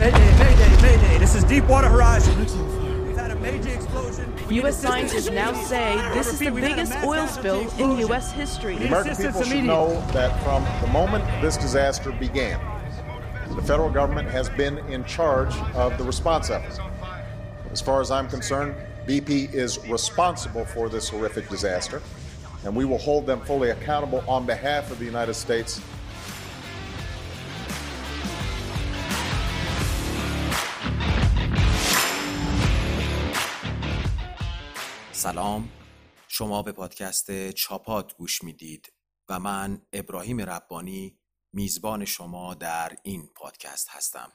Mayday, mayday, mayday. This is Deepwater Horizon. We've had a major explosion. U.S. scientists now say this is the biggest oil spill in U.S. history. The American people should know that from the moment this disaster began, the federal government has been in charge of the response effort. As far as I'm concerned, BP is responsible for this horrific disaster, and we will hold them fully accountable on behalf of the United States سلام. شما به پادکست چاپات گوش می‌دید و من ابراهیم ربانی میزبان شما در این پادکست هستم.